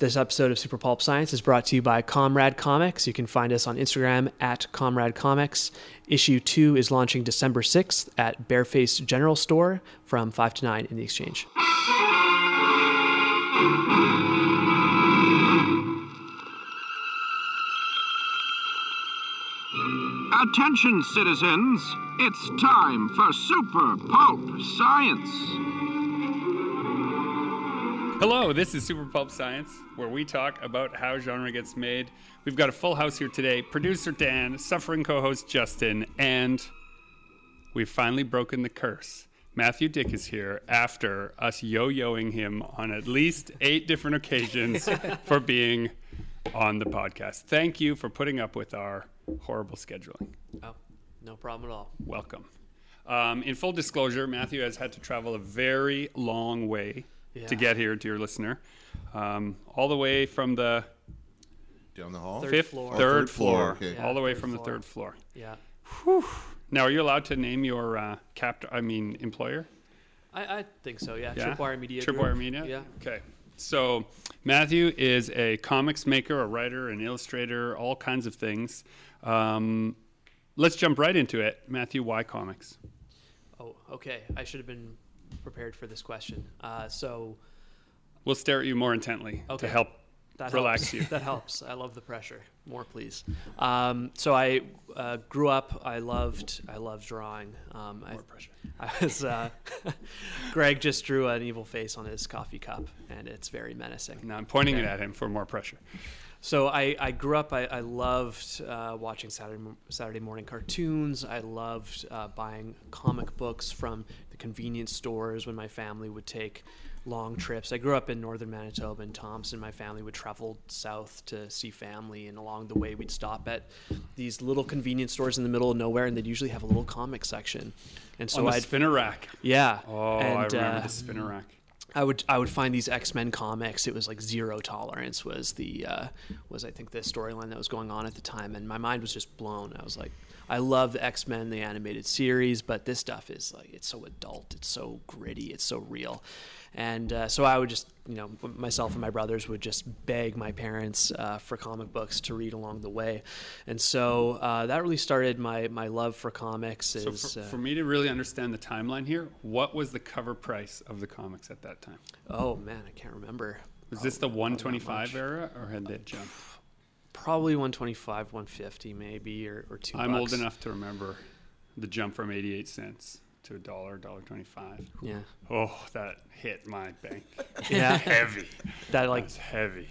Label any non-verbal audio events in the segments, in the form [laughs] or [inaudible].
This episode of Super Pulp Science is brought to you by Comrade Comics. You can find us on Instagram at Comrade Comics. Issue 2 is launching December 6th at Bareface General Store from 5 to 9 in the exchange. Attention, citizens! It's time for Super Pulp Science! Hello, this is Super Pulp Science, where we talk about how genre gets made. We've got a full house here today producer Dan, suffering co host Justin, and we've finally broken the curse. Matthew Dick is here after us yo yoing him on at least eight different occasions [laughs] for being on the podcast. Thank you for putting up with our horrible scheduling. Oh, no problem at all. Welcome. Um, in full disclosure, Matthew has had to travel a very long way Yeah. to get here, dear listener. Um, all the way from the Down the hall? Third fifth, floor. third, Oh, third floor, floor, okay. Yeah, all the way third from the third floor. Yeah. Now, are you allowed to name your uh, cap? I mean, employer? I, I think so, yeah. Yeah? Tripwire Media. Tripwire Group. Media. Yeah. Okay. So Matthew is a comics maker, a writer, an illustrator, all kinds of things. Um, let's jump right into it. Matthew, why comics? Oh, okay. I should have been prepared for this question. Uh, so We'll stare at you more intently Okay. to help that relax helps. you. [laughs] that helps. I love the pressure. More, please. Um, so I uh, grew up. I loved. I loved drawing. Um, I, More pressure. [laughs] I was. Uh, [laughs] Greg just drew an evil face on his coffee cup, and it's very menacing. Now I'm pointing it at him for more pressure. So I, I grew up. I, I loved uh, watching Saturday Saturday morning cartoons. I loved uh, buying comic books from the convenience stores when my family would take long trips. I grew up in northern Manitoba and Thompson. My family would travel south to see family, and along the way we'd stop at these little convenience stores in the middle of nowhere, and they'd usually have a little comic section. And so On the I'd spinner rack. yeah. Oh, I and, remember uh, the spinner rack. I would I would find these X Men comics. It was like zero tolerance was the uh, was I think the storyline that was going on at the time, and my mind was just blown. I was like, I love the X Men the animated series, but this stuff is like it's so adult, it's so gritty, it's so real, and uh, so I would just you know myself and my brothers would just beg my parents uh, for comic books to read along the way, and so uh, that really started my my love for comics. So for, uh, for me to really understand the timeline here, what was the cover price of the comics at that time? oh man, I can't remember. Was this the 125 era, or had they jumped? probably 125 150 maybe or, or two I'm bucks. old enough to remember the jump from 88 cents to a dollar, dollar 25. yeah Oh, that hit my bank. [laughs] yeah heavy. that like That's heavy.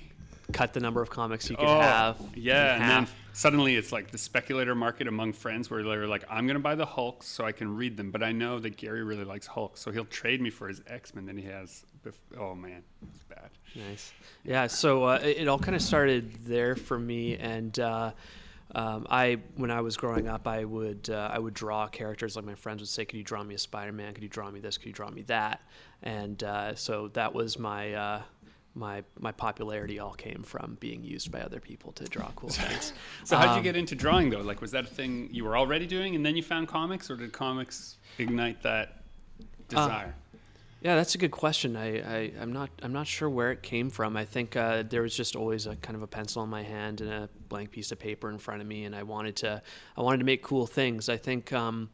cut the number of comics you could Oh, have yeah, and then suddenly it's like the speculator market among friends where they're like, I'm gonna buy the Hulk so I can read them, but I know that Gary really likes Hulk, so he'll trade me for his X Men that he has. Bef- oh man, it's bad. nice yeah so uh, it, it all kind of started there for me and uh, um, I when I was growing up I would uh, I would draw characters like my friends would say could you draw me a Spider-Man could you draw me this could you draw me that and uh, so that was my uh, my my popularity all came from being used by other people to draw cool [laughs] things. So how'd you Um, get into drawing though? Like, was that a thing you were already doing, and then you found comics, or did comics ignite that desire? Yeah, that's a good question. I, I I'm not I'm not sure where it came from. I think uh, there was just always a kind of a pencil in my hand and a blank piece of paper in front of me, and I wanted to I wanted to make cool things. I think um,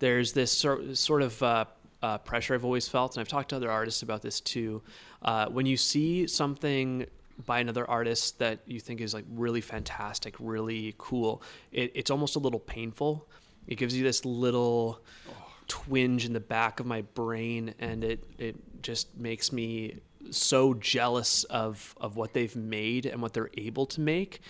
there's this sort sort of uh, uh, pressure I've always felt, and I've talked to other artists about this too. Uh, when you see something by another artist that you think is like really fantastic, really cool, it, it's almost a little painful. It gives you this little twinge in the back of my brain and it it just makes me so jealous of of what they've made and what they're able to make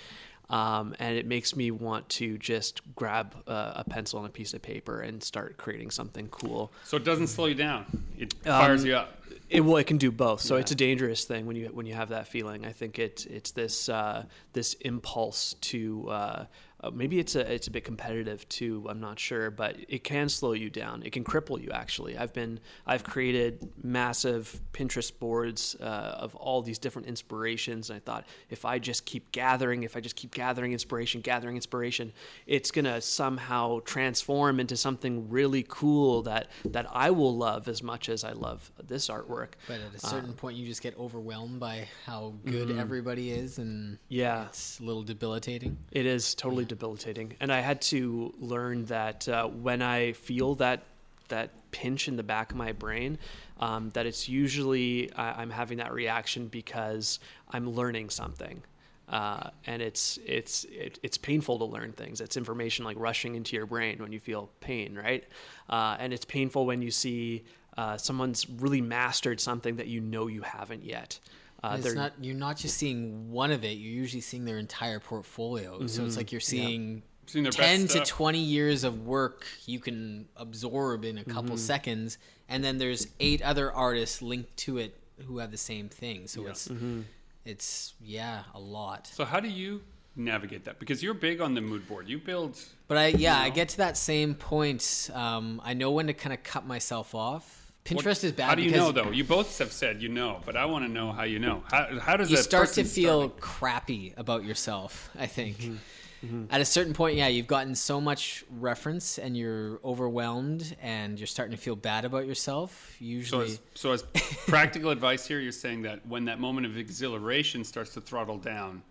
um, and it makes me want to just grab a, a pencil and a piece of paper and start creating something cool So it doesn't slow you down; it fires Um, you up. it well, it can do both. So Yeah. it's a dangerous thing when you when you have that feeling. I think it it's this uh, this impulse to uh, uh, maybe it's a it's a bit competitive too. I'm not sure, but it can slow you down. It can cripple you. Actually, I've been I've created massive Pinterest boards uh, of all these different inspirations, and I thought if I just keep gathering, if I just keep gathering inspiration, gathering inspiration, it's gonna somehow transform into something really cool that that I will love as much as I love this artwork. But at a certain uh, point, you just get overwhelmed by how good mm-hmm. everybody is, and yeah, it's a little debilitating. It is totally yeah. Debilitating, and I had to learn that uh, when I feel that that pinch in the back of my brain, um, that it's usually I, I'm having that reaction because I'm learning something. Uh, and it's it's it, it's painful to learn things. It's information like rushing into your brain when you feel pain, right? Uh, and it's painful when you see uh, someone's really mastered something that you know you haven't yet. Uh, it's not you're not just seeing one of it. You're usually seeing their entire portfolio. Mm-hmm. So it's mm-hmm. like you're seeing. Yeah. 10 to 20 years of work you can absorb in a couple mm-hmm. seconds and then there's eight other artists linked to it who have the same thing so yeah. it's mm-hmm. it's yeah a lot so how do you navigate that because you're big on the mood board you build but i yeah you know. i get to that same point um, i know when to kind of cut myself off Pinterest what, is bad. How do you know though? You both have said you know, but I want to know how you know. How, how does you start to feel start? crappy about yourself? I think. Mm-hmm. Mm-hmm. At a certain point, yeah, you've gotten so much reference and you're overwhelmed and you're starting to feel bad about yourself. Usually, so as, so as practical advice here, you're saying that when that moment of exhilaration starts to throttle down,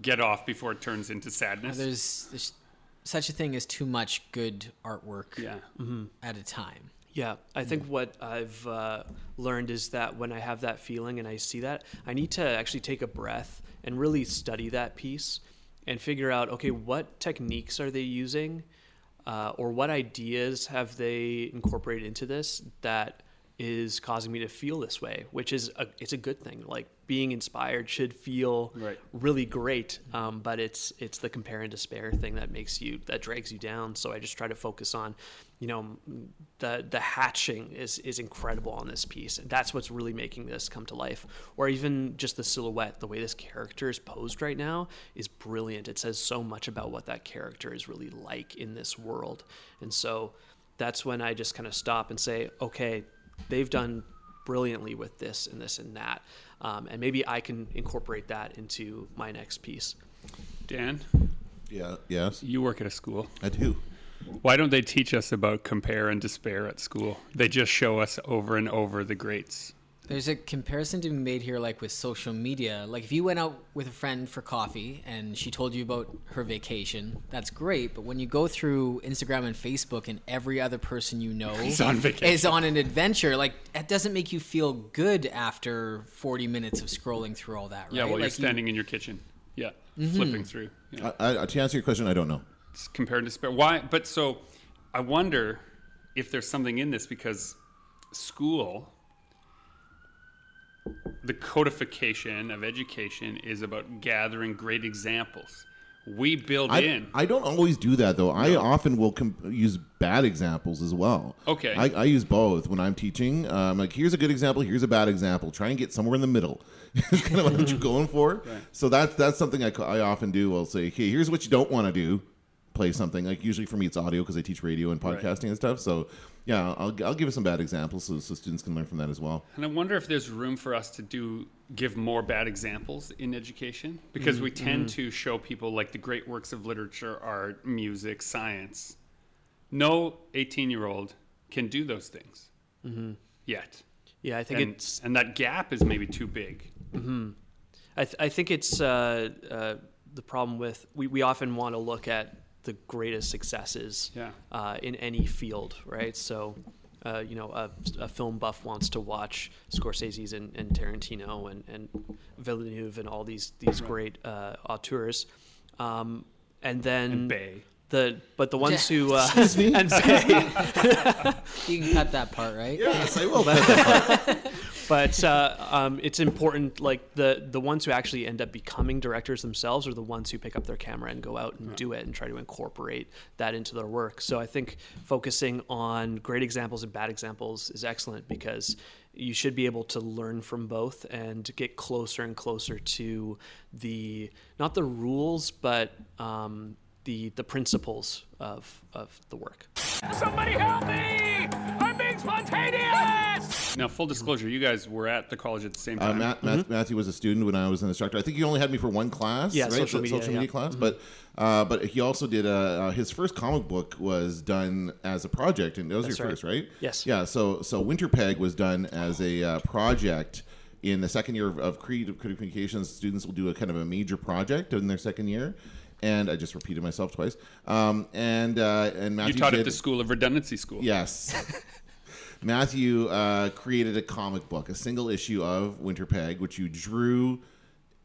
get off before it turns into sadness. there's, there's such a thing as too much good artwork yeah. mm-hmm. at a time. Yeah, I think what I've uh, learned is that when I have that feeling and I see that, I need to actually take a breath and really study that piece and figure out okay, what techniques are they using uh, or what ideas have they incorporated into this that is causing me to feel this way, which is a, it's a good thing. Like being inspired should feel right. really great, um, but it's it's the compare and despair thing that makes you that drags you down. So I just try to focus on, you know, the the hatching is is incredible on this piece, and that's what's really making this come to life. Or even just the silhouette, the way this character is posed right now is brilliant. It says so much about what that character is really like in this world, and so that's when I just kind of stop and say, okay, they've done brilliantly with this and this and that. Um, and maybe I can incorporate that into my next piece. Dan? Yeah, yes. You work at a school. I do. Why don't they teach us about compare and despair at school? They just show us over and over the greats. There's a comparison to be made here, like with social media. Like if you went out with a friend for coffee and she told you about her vacation, that's great. But when you go through Instagram and Facebook and every other person you know is on vacation, is on an adventure, like that doesn't make you feel good after 40 minutes of scrolling through all that. Right? Yeah, while like you're standing you, in your kitchen. Yeah, mm-hmm. flipping through. Yeah. I, I, to answer your question, I don't know. It's compare and despair. Why? But so, I wonder if there's something in this because school the codification of education is about gathering great examples. We build I, in. I don't always do that though. No. I often will use bad examples as well. Okay. I, I use both when I'm teaching. I'm um, like, here's a good example. Here's a bad example. Try and get somewhere in the middle. [laughs] It's kind of what you're [laughs] going for. Right. So that's that's something I, I often do. I'll say, okay, here's what you don't want to do. Play something like usually for me it's audio because I teach radio and podcasting right. and stuff. So yeah, I'll, I'll give you some bad examples so, so students can learn from that as well. And I wonder if there's room for us to do give more bad examples in education because mm-hmm. we tend mm-hmm. to show people like the great works of literature, art, music, science. No 18 year old can do those things mm-hmm. yet. Yeah, I think and, it's and that gap is maybe too big. Mm-hmm. I, th- I think it's uh, uh, the problem with we, we often want to look at the greatest successes yeah. uh, in any field, right? So, uh, you know, a, a, film buff wants to watch Scorsese's and, and Tarantino and, and Villeneuve and all these these right. great uh, auteurs, um, and then and Bay. The but the ones who uh, [laughs] and Bay. [laughs] you can cut that part, right? Yes, I will [laughs] cut that part but uh, um, it's important. Like the the ones who actually end up becoming directors themselves are the ones who pick up their camera and go out and right. do it and try to incorporate that into their work. So I think focusing on great examples and bad examples is excellent because you should be able to learn from both and get closer and closer to the not the rules but um, the the principles of of the work. Somebody help me! I'm being spontaneous. Now, full disclosure, you guys were at the college at the same Uh, time. Matt, Matt, Matthew was a student when I was an instructor. I think you only had me for one class, Yeah, right? social The media, social yeah. media class. But uh, but he also did a, uh, his first comic book was done as a project, and that was That's your right. first, right? Yes. Yeah. So so Winterpeg was done as a uh, project. In the second year of, of creative communications, students will do a kind of a major project in their second year, and I just repeated myself twice. Um, and uh, and you Matthew taught did, at the School of Redundancy School. Yes. [laughs] Matthew uh, created a comic book, a single issue of Winterpeg, which you drew,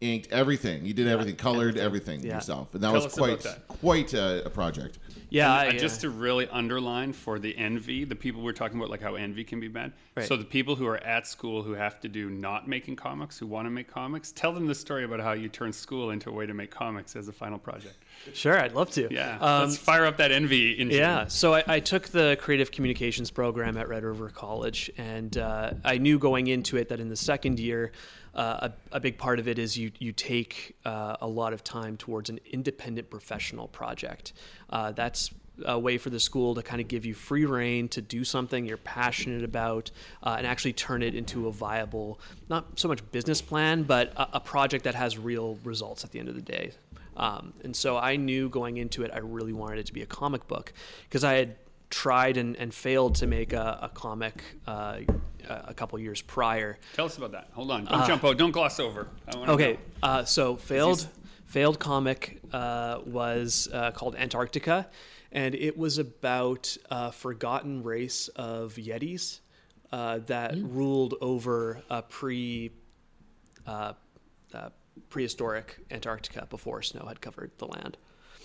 inked everything. You did everything, colored everything, Yeah. yourself, and that Tell was us about quite that. quite a, a project. Yeah, And, I, uh, just to really underline for the envy, the people we're talking about, like how envy can be bad. Right. So the people who are at school who have to do not making comics, who want to make comics, tell them the story about how you turned school into a way to make comics as a final project. sure, I'd love to. Yeah, Um, let's fire up that envy. Engine. Yeah, so I, I took the creative communications program at Red River College, and uh, I knew going into it that in the second year, uh, a, a big part of it is you you take uh, a lot of time towards an independent professional project. Uh, that's a way for the school to kind of give you free reign to do something you're passionate about uh, and actually turn it into a viable, not so much business plan, but a, a project that has real results at the end of the day. Um, and so I knew going into it, I really wanted it to be a comic book because I had tried and, and failed to make a, a comic uh, a couple years prior. Tell us about that. Hold on. Don't jump out. Don't gloss over. I Uh, Okay, uh, so failed failed comic uh, was uh, called Antarctica, and it was about a forgotten race of Yetis uh, that ruled over a pre uh, uh, prehistoric Antarctica before snow had covered the land.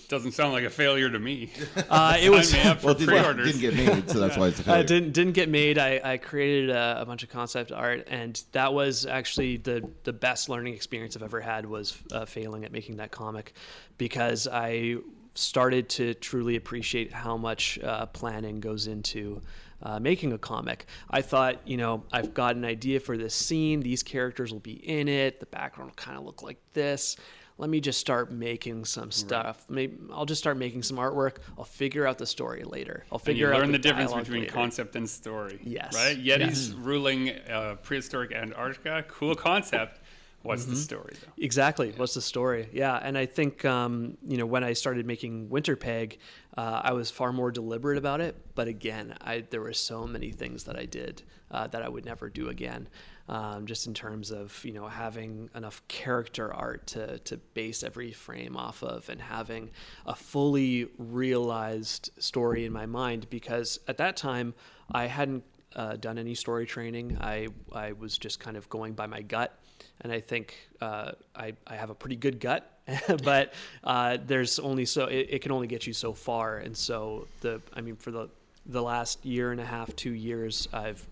Doesn't sound like a failure to me. [laughs] Uh, it was. Sign me for Well, it didn't, didn't get made, so that's why it's a [laughs] failure. it didn't didn't get made. I, I created a, a bunch of concept art, and that was actually the the best learning experience I've ever had. Was uh, failing at making that comic, because I started to truly appreciate how much uh, planning goes into uh, making a comic. I thought, you know, I've got an idea for this scene. These characters will be in it. The background will kind of look like this. Let me just start making some stuff. Maybe I'll just start making some artwork. I'll figure out the story later. I'll And you figure out learn the, difference between later. concept and story. Yes. Right? Yetis ruling uh, prehistoric Antarctica. Cool concept. What's Mm-hmm. the story, though? Exactly. What's the story? Yeah, and I think um, you know when I started making Winter Peg, uh, I was far more deliberate about it. But again, I there were so many things that I did uh, that I would never do again. Um, just in terms of you know having enough character art to to base every frame off of, and having a fully realized story in my mind. Because at that time, I hadn't uh, done any story training. I I was just kind of going by my gut and I think uh, I, I have a pretty good gut, [laughs] but uh, there's only so it, it can only get you so far, and so the I mean for the the last year and a half, two years, I've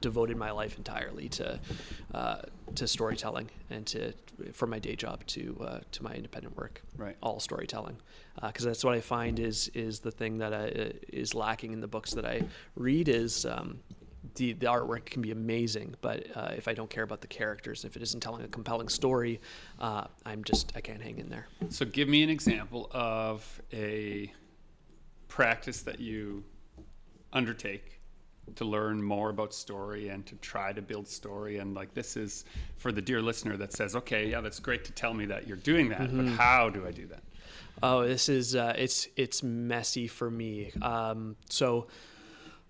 devoted my life entirely to uh, to storytelling and to from my day job to uh, to my independent work. Right. all storytelling, because that's what I find is is the thing that I, is lacking in the books that I read is. Um, the, the artwork can be amazing, but uh, if I don't care about the characters, if it isn't telling a compelling story, uh, I'm just I can't hang in there. So give me an example of a practice that you undertake to learn more about story and to try to build story and like this is for the dear listener that says okay yeah that's great to tell me that you're doing that but how do i do that Oh, this is uh, it's it's messy for me. Um, so.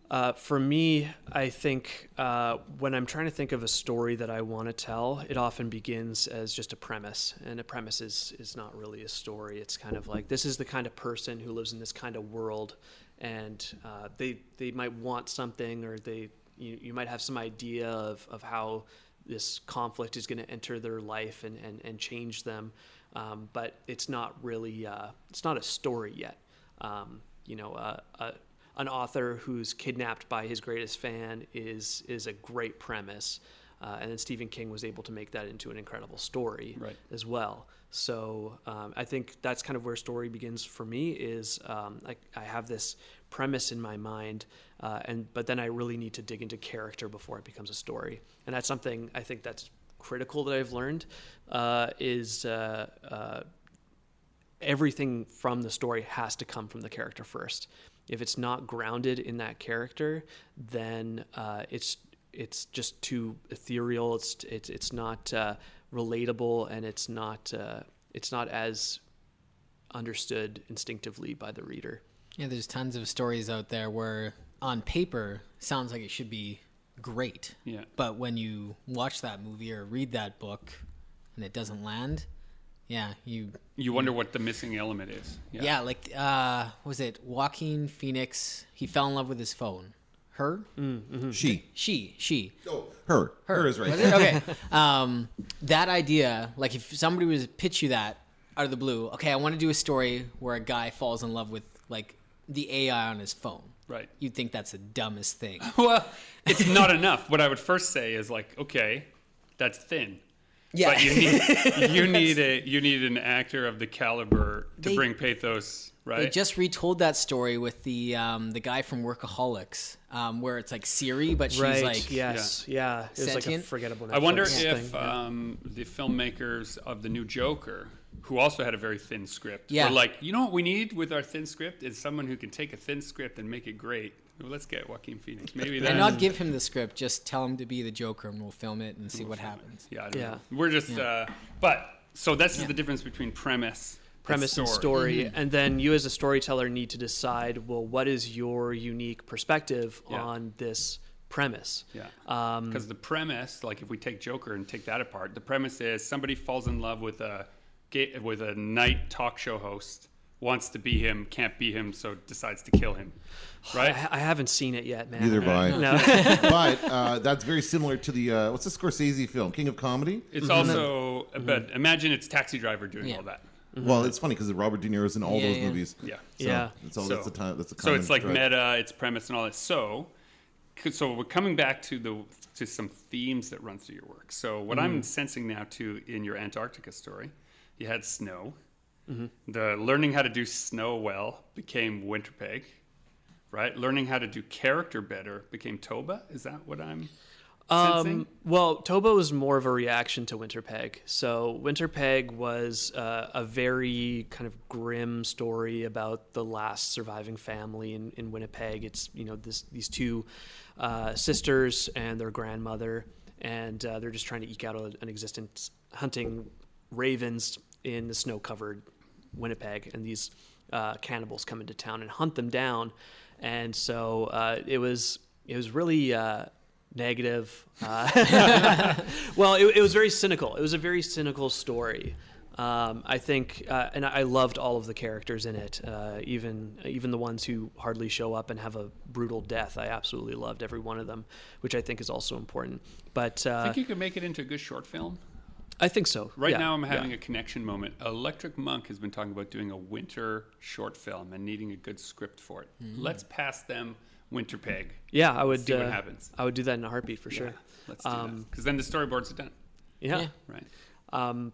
Uh, for me, I think uh, when I'm trying to think of a story that I want to tell, it often begins as just a premise, and a premise is is not really a story. It's kind of like this is the kind of person who lives in this kind of world, and uh, they they might want something, or they you, you might have some idea of of how this conflict is going to enter their life and and, and change them, um, but it's not really uh, it's not a story yet. Um, you know, uh, uh, an author who's kidnapped by his greatest fan is is a great premise, uh, and then Stephen King was able to make that into an incredible story Right. as well. So um, I think that's kind of where story begins for me. Is um, I, I have this premise in my mind, uh, and but then I really need to dig into character before it becomes a story, and that's something I think that's critical that I've learned uh, is. Uh, uh, everything from the story has to come from the character first. If it's not grounded in that character, then uh, it's it's just too ethereal. It's it's it's not uh, relatable, and it's not uh, it's not as understood instinctively by the reader. Yeah, there's tons of stories out there where on paper sounds like it should be great. Yeah. But when you watch that movie or read that book and it doesn't land, yeah, you you wonder what the missing element is. Yeah, yeah like uh was it Joaquin Phoenix, he fell in love with his phone. Her? Mm-hmm. She. She. She. Oh, her. Her, her is right. okay. [laughs] Um, that idea, like if somebody was to pitch you that out of the blue, okay, I want to do a story where a guy falls in love with like the AI on his phone. Right. You'd think that's the dumbest thing. [laughs] well, it's not enough. What I would first say is like, okay, that's thin. Yeah. But you need [laughs] you need a you need an actor of the caliber to they, bring pathos, right? They just retold that story with the um, the guy from Workaholics, um, where it's like Siri, but she's right. like yes, yeah, yeah. it's like a forgettable. Netflix I wonder if um, the filmmakers of the new Joker who also had a very thin script. Yeah. We're like, you know what we need with our thin script is someone who can take a thin script and make it great. Well, let's get Joaquin Phoenix. Maybe that. And not give him the script. Just tell him to be the Joker, and we'll film it and see we'll what happens. It. Yeah. yeah. Know. We're just. Yeah. Uh, but so this yeah. is the difference between premise. Premise and story, and, story. Mm-hmm. and then you as a storyteller need to decide. Well, what is your unique perspective on this premise? Yeah. Because um, the premise, like if we take Joker and take that apart, the premise is somebody falls in love with a with a night talk show host wants to be him, can't be him, so decides to kill him. Right? I, I haven't seen it yet, man. Neither have I. No. [laughs] [laughs] but uh, that's very similar to the uh, what's the Scorsese film, King of Comedy. It's mm-hmm. also, mm-hmm. but imagine it's Taxi Driver doing yeah. all that. Mm-hmm. Well, it's funny because Robert De Niro's in all yeah, those yeah. movies. Yeah, so yeah. That's all. So, that's the time. That's the. So it's like meta, it's premise, and all that. So, so we're coming back to the to some themes that run through your work. So what I'm mm-hmm. sensing now too in your Antarctica story you had snow. Mm-hmm. The learning how to do snow well became Winterpeg, right? Learning how to do character better became Toba. Is that what I'm um, well, Toba was more of a reaction to Winterpeg. So Winterpeg was uh, a very kind of grim story about the last surviving family in, in Winnipeg. It's you know this, these two uh, sisters and their grandmother, and uh, they're just trying to eke out an existence hunting ravens in the snow covered Winnipeg, and these uh, cannibals come into town and hunt them down. And so uh, it was it was really uh, negative. Uh, [laughs] well, it, it, was very cynical. It was a very cynical story. Um, I think, uh, and I loved all of the characters in it, uh, even even the ones who hardly show up and have a brutal death. I absolutely loved every one of them, which I think is also important. But I think you could make it into a good short film. I think so. Right yeah. now, I'm having yeah. a connection moment. Electric Monk has been talking about doing a winter short film and needing a good script for it. Mm. Let's pass them Winter Winterpeg. Yeah, I would. See uh, what happens. I would do that in a heartbeat for sure. let's do um, that because then the storyboards are done. Yeah. yeah. Right. Um,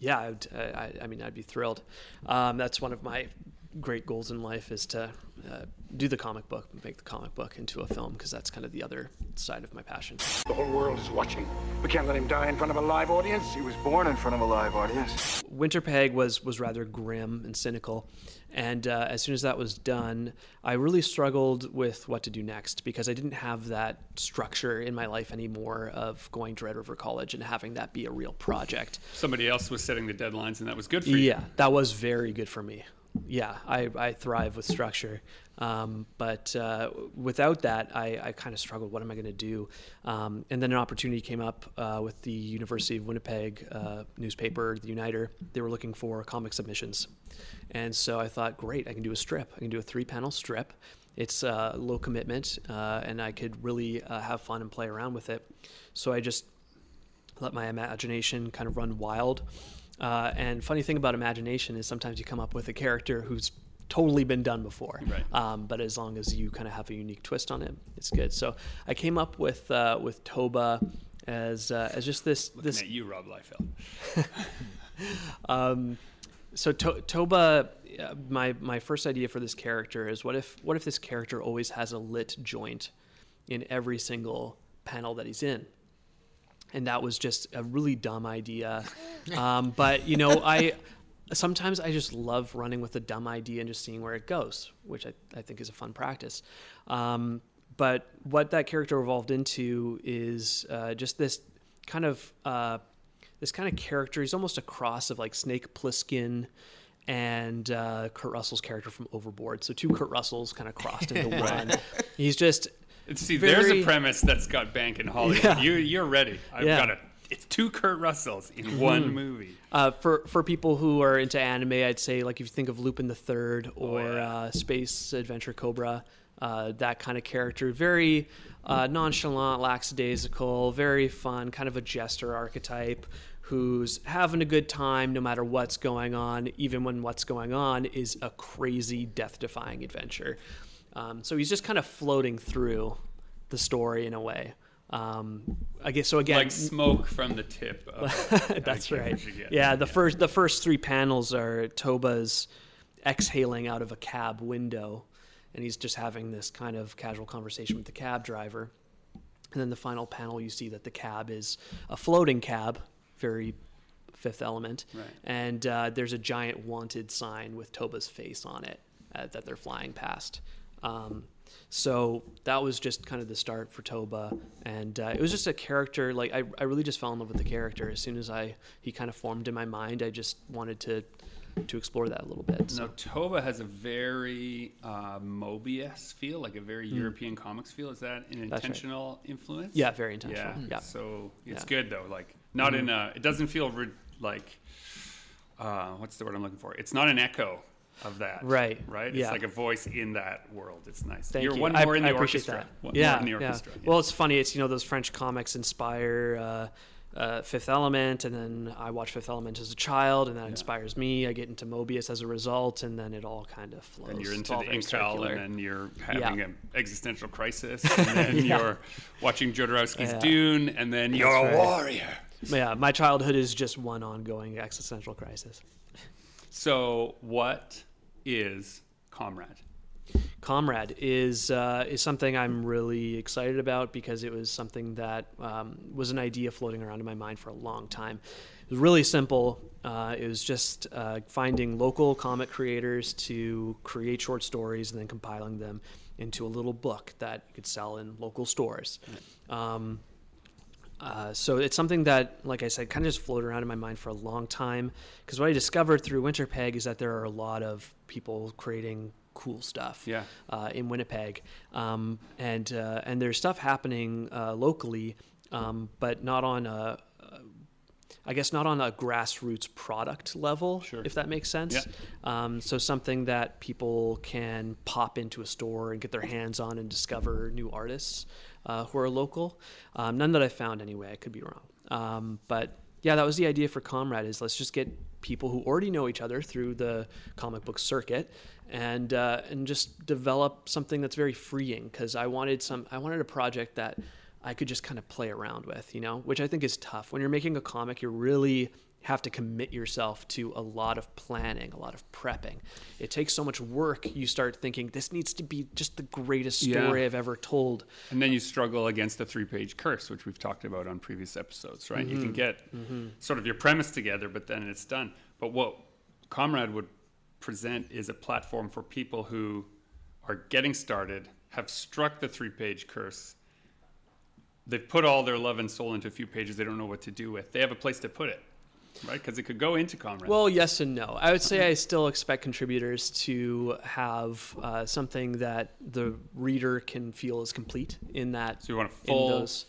yeah, I, would, I, I, mean, I'd be thrilled. Um, that's one of my great goals in life is to uh, do the comic book, make the comic book into a film because that's kind of the other side of my passion. The whole world is watching. We can't let him die in front of a live audience. He was born in front of a live audience. Winterpeg was was rather grim and cynical, and uh, as soon as that was done, I really struggled with what to do next because I didn't have that structure in my life anymore of going to Red River College and having that be a real project. Somebody else was setting the deadlines, and that was good for you. Yeah, that was very good for me yeah, I, I thrive with structure. Um, but uh, without that, I, I kind of struggled. What am I going to do? Um, and then an opportunity came up uh, with the University of Winnipeg uh, newspaper, The Uniter. They were looking for comic submissions. And so I thought, great, I can do a strip. I can do a three panel strip. It's uh, low commitment, uh, and I could really uh, have fun and play around with it. So I just let my imagination kind of run wild. Uh, and funny thing about imagination is sometimes you come up with a character who's totally been done before. Right. Um, but as long as you kind of have a unique twist on it, it's good. So I came up with uh, with Toba as uh, as just this Looking this. At you, Rob Liefeld. [laughs] um, so to- Toba, uh, my my first idea for this character is what if what if this character always has a lit joint in every single panel that he's in and that was just a really dumb idea. [laughs] Um, but you know, I sometimes I just love running with a dumb idea and just seeing where it goes, which I, I think is a fun practice. Um, but what that character evolved into is uh, just this kind of uh, this kind of character. He's almost a cross of like Snake Plissken and uh, Kurt Russell's character from Overboard. So two Kurt Russells kind of crossed into [laughs] one. He's just see. Very, there's a premise that's got bank in Hollywood. Yeah. You you're ready. I've yeah. got it. It's two Kurt Russells in mm-hmm. one movie. Uh, for for people who are into anime, I'd say like if you think of Lupin the Third or oh, yeah. uh, Space Adventure Cobra, uh, that kind of character, very uh, nonchalant, lackadaisical, very fun, kind of a jester archetype who's having a good time no matter what's going on, even when what's going on is a crazy, death defying adventure. Um, so he's just kind of floating through the story in a way. Um, I guess so. Again, like smoke from the tip. Of [laughs] that's right. Yeah, the yeah. first the first three panels are Toba's exhaling out of a cab window, and he's just having this kind of casual conversation with the cab driver. And then the final panel, you see that the cab is a floating cab very Fifth Element. Right. And uh, there's a giant wanted sign with Toba's face on it uh, that they're flying past. Um, so that was just kind of the start for Toba, and uh, it was just a character. Like I, I really just fell in love with the character as soon as I he kind of formed in my mind. I just wanted to to explore that a little bit. So. Now, Toba has a very uh, Moebius feel, like a very mm. European comics feel. Is that an intentional right. influence? Yeah, very intentional. Yeah. yeah. So it's yeah. good though. Like not mm-hmm. in a. It doesn't feel re- like. Uh, what's the word I'm looking for? It's not an echo of that. Right. Right. It's like a voice in that world. It's nice. Thank You're you. one more I, in the orchestra. One yeah, the orchestra. Yeah. yeah. Well, it's funny. It's you know those French comics inspire. Uh, uh, Fifth Element, and then I watched Fifth Element as a child, and that yeah. inspires me. I get into Moebius as a result, and then it all kind of flows. And you're into the Incal, and then you're having yeah. an existential crisis, and then [laughs] yeah. you're watching Jodorowsky's Dune, and then you're a warrior. Yeah, my childhood is just one ongoing existential crisis. So, what is Comrade? Comrade is uh, is something I'm really excited about because it was something that um, was an idea floating around in my mind for a long time. It was really simple. Uh, it was just uh, finding local comic creators to create short stories and then compiling them into a little book that you could sell in local stores. Um, uh, so it's something that, like I said, kind of just floated around in my mind for a long time. Because what I discovered through Winterpeg is that there are a lot of people creating cool stuff yeah. uh, in Winnipeg, um, and uh, and there's stuff happening uh, locally, um, but not on a, I guess not on a grassroots product level, sure. if that makes sense. Yeah. Um, so something that people can pop into a store and get their hands on and discover new artists uh, who are local. Um, none that I found anyway. I could be wrong, um, but yeah, that was the idea for Comrade. Is let's just get people who already know each other through the comic book circuit and uh, and just develop something that's very freeing because I wanted some I wanted a project that I could just kind of play around with, you know, which I think is tough. When you're making a comic, you really have to commit yourself to a lot of planning, a lot of prepping. It takes so much work. You start thinking this needs to be just the greatest story yeah. I've ever told. And then you struggle against the three-page curse, which we've talked about on previous episodes, right? Mm-hmm. You can mm-hmm. get mm-hmm. sort of your premise together, but then it's done. But what Comrade would present is a platform for people who are getting started, have struck the three page curse. They've put all their love and soul into a few pages they don't know what to do with. They have a place to put it, right? Because it could go into Comrade. Well, yes and no. I would say I still expect contributors to have uh, something that the reader can feel is complete in that. So you want a full those,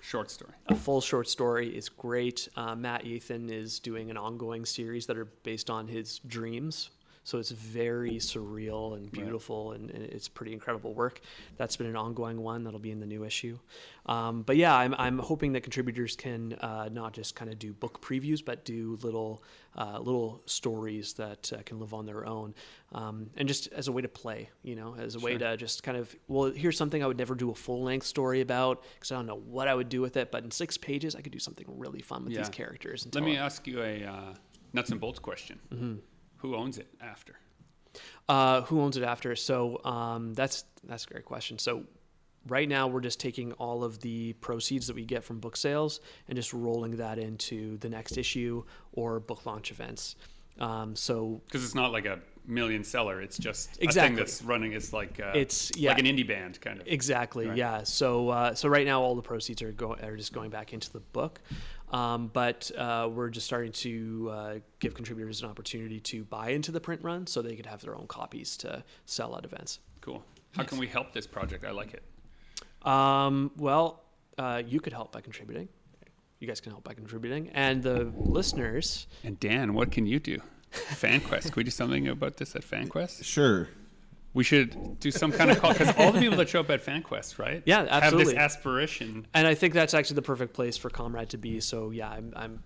short story. A full short story is great. Uh, Matt Ethan is doing an ongoing series that are based on his dreams so it's very surreal and beautiful, right. and, and, it's pretty incredible work. That's been an ongoing one that'll be in the new issue. Um, but yeah, I'm, I'm hoping that contributors can uh, not just kind of do book previews, but do little uh, little stories that uh, can live on their own, um, and just as a way to play, you know, as a sure. way to just kind of well, here's something I would never do a full length story about because I don't know what I would do with it, but in six pages I could do something really fun with yeah. these characters. Let me ask you a uh, nuts and bolts question. Mm-hmm who owns it after? Uh, who owns it after? So um, that's that's a great question. So right now we're just taking all of the proceeds that we get from book sales and just rolling that into the next issue or book launch events. Um, so because it's not like a million seller, it's just exactly. a thing that's running. It's like uh, it's yeah, like an indie band kind of. Exactly. Right. Yeah. So uh, so right now all the proceeds are going are just going back into the book. Um, but uh, we're just starting to uh, give contributors an opportunity to buy into the print run so they could have their own copies to sell at events. Cool. How nice. can we help this project? I like it. Um, well, uh, you could help by contributing. You guys can help by contributing, and the listeners. And Dan, what can you do? FanQuest. can we do something about this at FanQuest? Sure. We should do some kind of call because all the people that show up at FanQuest, right? Yeah, absolutely. Have this aspiration, and I think that's actually the perfect place for Comrade to be. So yeah, I'm, I'm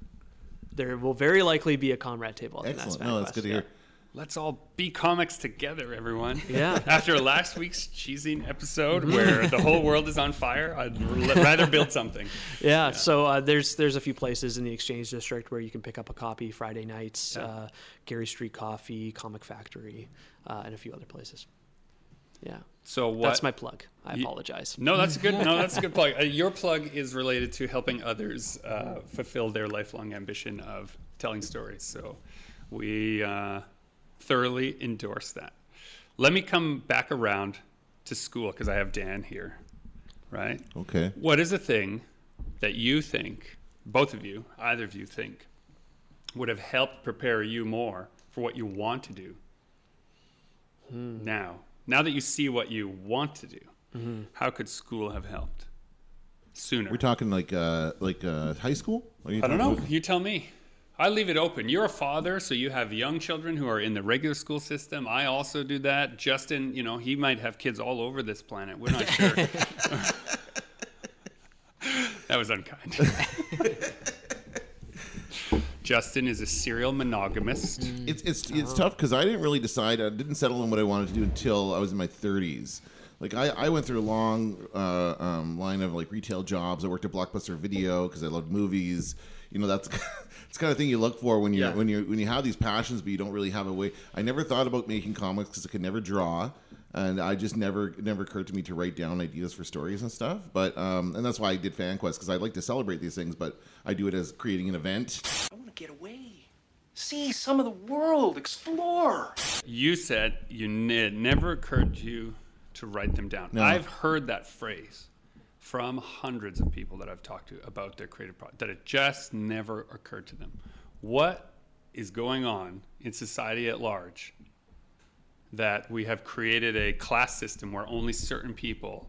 there will very likely be a Comrade table. Excellent. No, that's good to hear. Yeah. Let's all be comics together, everyone. Yeah. [laughs] After last week's cheesing episode where the whole world is on [laughs] fire, I'd rather build something. [laughs] Yeah. yeah. So uh, there's there's a few places in the Exchange District where you can pick up a copy. Friday nights, yeah. uh, Garry Street Coffee, Comic Factory, uh, and a few other places. Yeah. So what? That's my plug. I you, apologize. No, that's a good. No, that's a good [laughs] plug. Uh, your plug is related to helping others uh, fulfill their lifelong ambition of telling stories. So we uh, thoroughly endorse that. Let me come back around to school because I have Dan here, right? Okay. What is a thing that you think, both of you, either of you think, would have helped prepare you more for what you want to do hmm. now? Now that you see what you want to do, mm-hmm. how could school have helped sooner? We're talking like uh, like uh, high school. I don't know. About? You tell me. I leave it open. You're a father, so you have young children who are in the regular school system. I also do that. Justin, you know, he might have kids all over this planet. We're not sure. [laughs] [laughs] that was unkind. [laughs] Justin is a serial monogamist. Mm. It's it's it's tough because I didn't really decide. I didn't settle on what I wanted to do until I was in my 30s. Like I, I went through a long uh, um, line of like retail jobs. I worked at Blockbuster Video because I loved movies. You know, that's [laughs] it's kind of thing you look for when you yeah. when you when you have these passions, but you don't really have a way. I never thought about making comics because I could never draw, and I just never never occurred to me to write down ideas for stories and stuff. But um, and that's why I did FanQuest because I like to celebrate these things, but I do it as creating an event. I want to get away. See some of the world, explore. You said you it never occurred to you to write them down. No. I've heard that phrase from hundreds of people that I've talked to about their creative project that it just never occurred to them. What is going on in society at large that we have created a class system where only certain people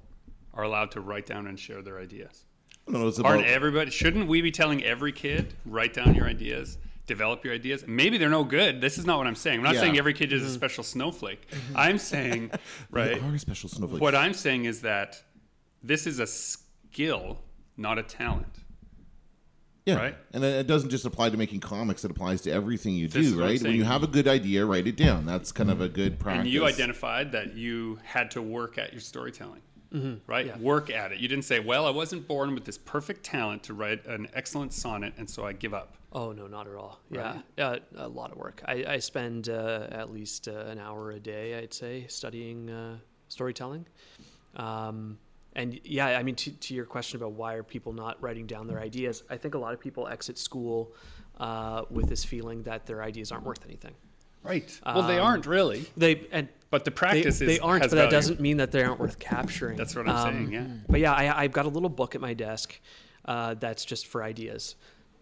are allowed to write down and share their ideas? No, it's Aren't everybody? Shouldn't we be telling every kid write down your ideas? develop your ideas. Maybe they're no good. This is not what I'm saying. I'm not yeah. saying every kid is a mm-hmm. special snowflake. I'm saying, [laughs] right? They are special snowflake. What I'm saying is that this is a skill, not a talent. Yeah, right. And it doesn't just apply to making comics; it applies to everything you this do. Right? When you have a good idea, write it down. That's kind of a good practice. And you identified that you had to work at your storytelling. Mm-hmm. Right? Yeah. Work at it. You didn't say, well, I wasn't born with this perfect talent to write an excellent sonnet, and so I give up. Oh, no, not at all. Right? Yeah. Uh, a lot of work. I, I spend uh, at least uh, an hour a day, I'd say, studying uh, storytelling. Um, and yeah, I mean, to, to, your question about why are people not writing down their ideas, I think a lot of people exit school uh, with this feeling that their ideas aren't worth anything. Right. Well, um, they aren't really. They and but the practice they, is, they aren't. But value. that doesn't mean that they aren't worth capturing. That's what I'm um, saying. Yeah. But yeah, I, have got a little book at my desk uh, that's just for ideas.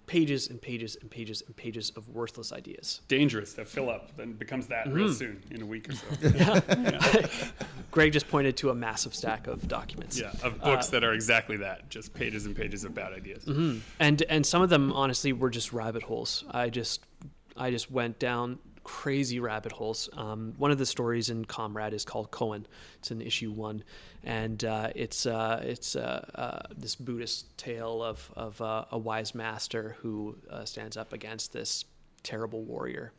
Pages and pages and pages and pages of worthless ideas. Dangerous to fill up, then becomes that mm-hmm. real soon in a week or so. [laughs] yeah. yeah. [laughs] Greg just pointed to a massive stack of documents. Yeah, of books uh, that are exactly that, just pages and pages of bad ideas. Mm-hmm. And and some of them honestly were just rabbit holes. I just I just went down crazy rabbit holes. Um, one of the stories in Comrade is called Koan. It's in issue one, and uh, it's uh, it's uh, uh this Buddhist tale of of uh, a wise master who uh, stands up against this terrible warrior.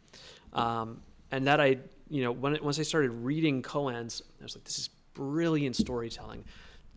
Um, and that I, you know, when once I started reading Koan's, I was like, this is brilliant storytelling.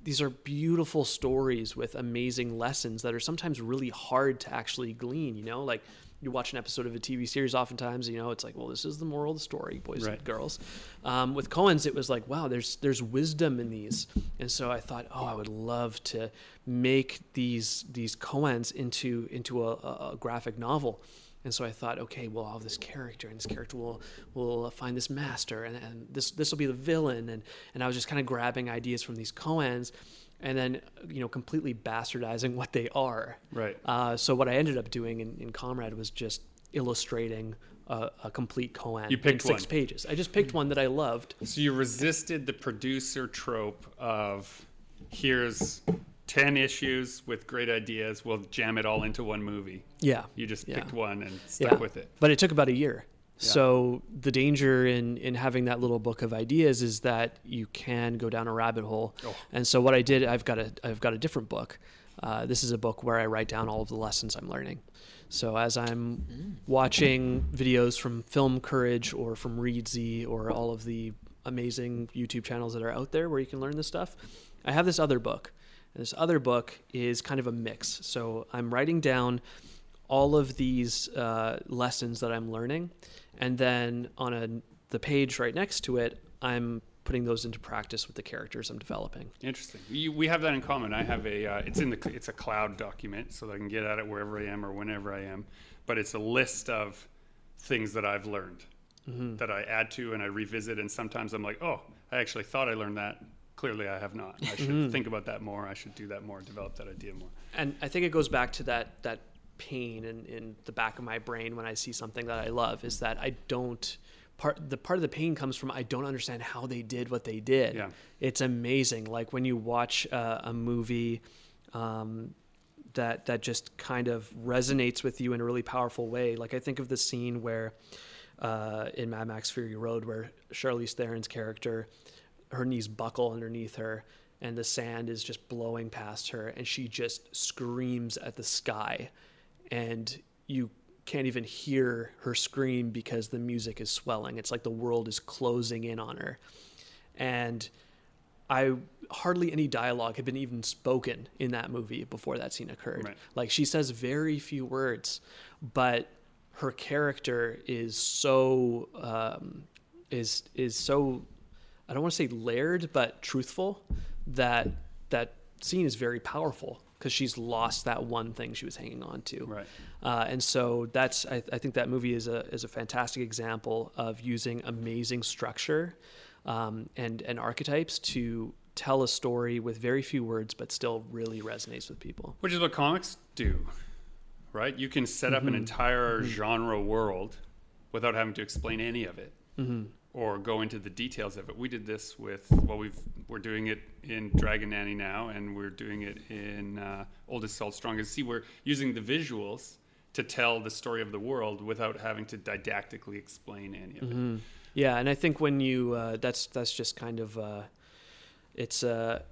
These are beautiful stories with amazing lessons that are sometimes really hard to actually glean. You know, like you watch an episode of a TV series, oftentimes, you know, it's like, well, this is the moral of the story, boys right. and girls. Um, with Koan's, it was like, wow, there's there's wisdom in these, and so I thought, oh, I would love to make these these Koans into into a, a graphic novel. And so I thought, okay, well, I'll have this character, and this character will will find this master, and, and this this will be the villain, and and I was just kind of grabbing ideas from these koans, and then you know completely bastardizing what they are. Right. Uh, so what I ended up doing in, in Comrade was just illustrating a, a complete koan you picked in six one. pages. I just picked one that I loved. So you resisted the producer trope of here's 10 issues with great ideas. We'll jam it all into one movie. Yeah. You just Yeah. picked one and stuck yeah. with it. But it took about a year. So the danger in in having that little book of ideas is that you can go down a rabbit hole. Oh. And so what I did, I've got a I've got a different book. Uh, this is a book where I write down all of the lessons I'm learning. So as I'm watching videos from Film Courage or from Reedsy or all of the amazing YouTube channels that are out there where you can learn this stuff, I have this other book. And this other book is kind of a mix. So I'm writing down all of these uh, lessons that I'm learning, and then on a, the page right next to it, I'm putting those into practice with the characters I'm developing. Interesting. You, we have that in common. I have a. Uh, it's in the. It's a cloud document, so that I can get at it wherever I am or whenever I am. But it's a list of things that I've learned that I add to and I revisit. And sometimes I'm like, oh, I actually thought I learned that. Clearly, I have not. I should think about that more. I should do that more. Develop that idea more. And I think it goes back to that that pain in, in the back of my brain when I see something that I love is that I don't part the part of the pain comes from I don't understand how they did what they did. Yeah. It's amazing. Like when you watch uh, a movie um, that that just kind of resonates with you in a really powerful way. Like I think of the scene where uh, in Mad Max Fury Road where Charlize Theron's character, her knees buckle underneath her, and the sand is just blowing past her, and she just screams at the sky, and you can't even hear her scream because the music is swelling. It's like the world is closing in on her, and I hardly any dialogue had been even spoken in that movie before that scene occurred. Right. Like she says very few words, but her character is so um, is is so I don't want to say layered, but truthful that that scene is very powerful because she's lost that one thing she was hanging on to. Right. Uh, and so that's I, I think that movie is a is a fantastic example of using amazing structure um, and and archetypes to tell a story with very few words, but still really resonates with people. Which is what comics do, right? You can set up an entire genre world without having to explain any of it or go into the details of it. We did this with well, we've we're doing it in Dragon Nanny now, and we're doing it in uh, Oldest Salt Strongest. See, we're using the visuals to tell the story of the world without having to didactically explain any of it. Yeah, and I think when you uh, that's that's just kind of uh, it's a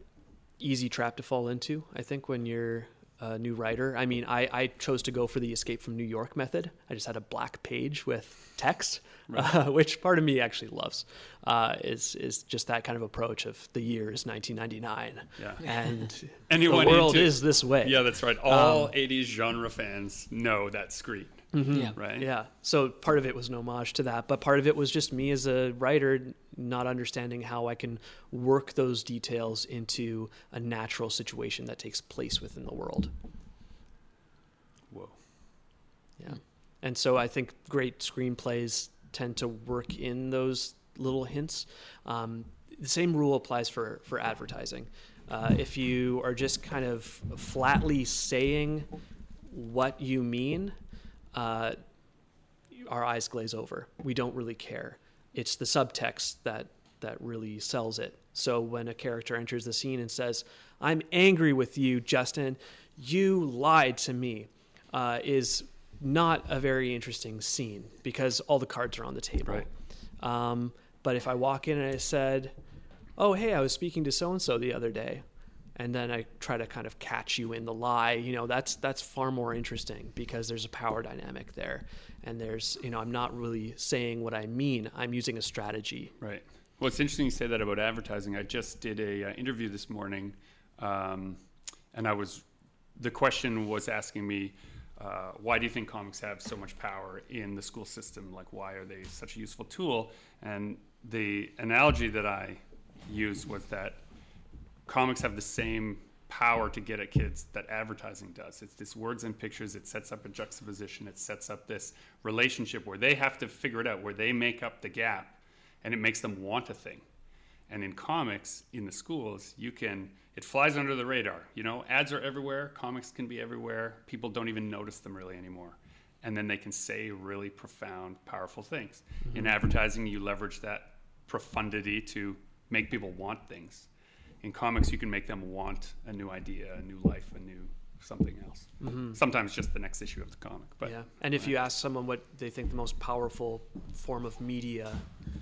easy trap to fall into. I think when you're a new writer. I mean, I, I chose to go for the Escape from New York method. I just had a black page with text, [laughs] uh, which part of me actually loves. Uh, is is just that kind of approach of the year is 1999, Yeah. and [laughs] Anyone the world into- is this way. Yeah, that's right. All 80s genre fans know that screen, Yeah. right? Yeah. So part of it was an homage to that, but part of it was just me as a writer not understanding how I can work those details into a natural situation that takes place within the world. Whoa. Yeah. And so I think great screenplays tend to work in those little hints. Um, the same rule applies for, for advertising. Uh, if you are just kind of flatly saying what you mean, uh, our eyes glaze over. We don't really care. It's the subtext that that really sells it. So when a character enters the scene and says, "I'm angry with you, Justin. You lied to me," uh, is not a very interesting scene because all the cards are on the table. Right. Um, but if I walk in and I said, "Oh, hey, I was speaking to so and so the other day," and then I try to kind of catch you in the lie, you know, that's that's far more interesting because there's a power dynamic there, and there's, you know, I'm not really saying what I mean. I'm using a strategy. Right. Well, it's interesting you say that about advertising. I just did a uh, interview this morning, um, and I was the question was asking me, uh, why do you think comics have so much power in the school system? Like, why are they such a useful tool? And the analogy that I used was that comics have the same power to get at kids that advertising does. It's this words and pictures. It sets up a juxtaposition. It sets up this relationship where they have to figure it out, where they make up the gap, and it makes them want a thing. And in comics, in the schools, you can it flies under the radar. You know, ads are everywhere. Comics can be everywhere. People don't even notice them really anymore. And then they can say really profound, powerful things. Mm-hmm. In advertising, you leverage that profundity to make people want things in comics you can make them want a new idea a new life a new something else mm-hmm. sometimes just the next issue of the comic but yeah and if you ask someone what they think the most powerful form of media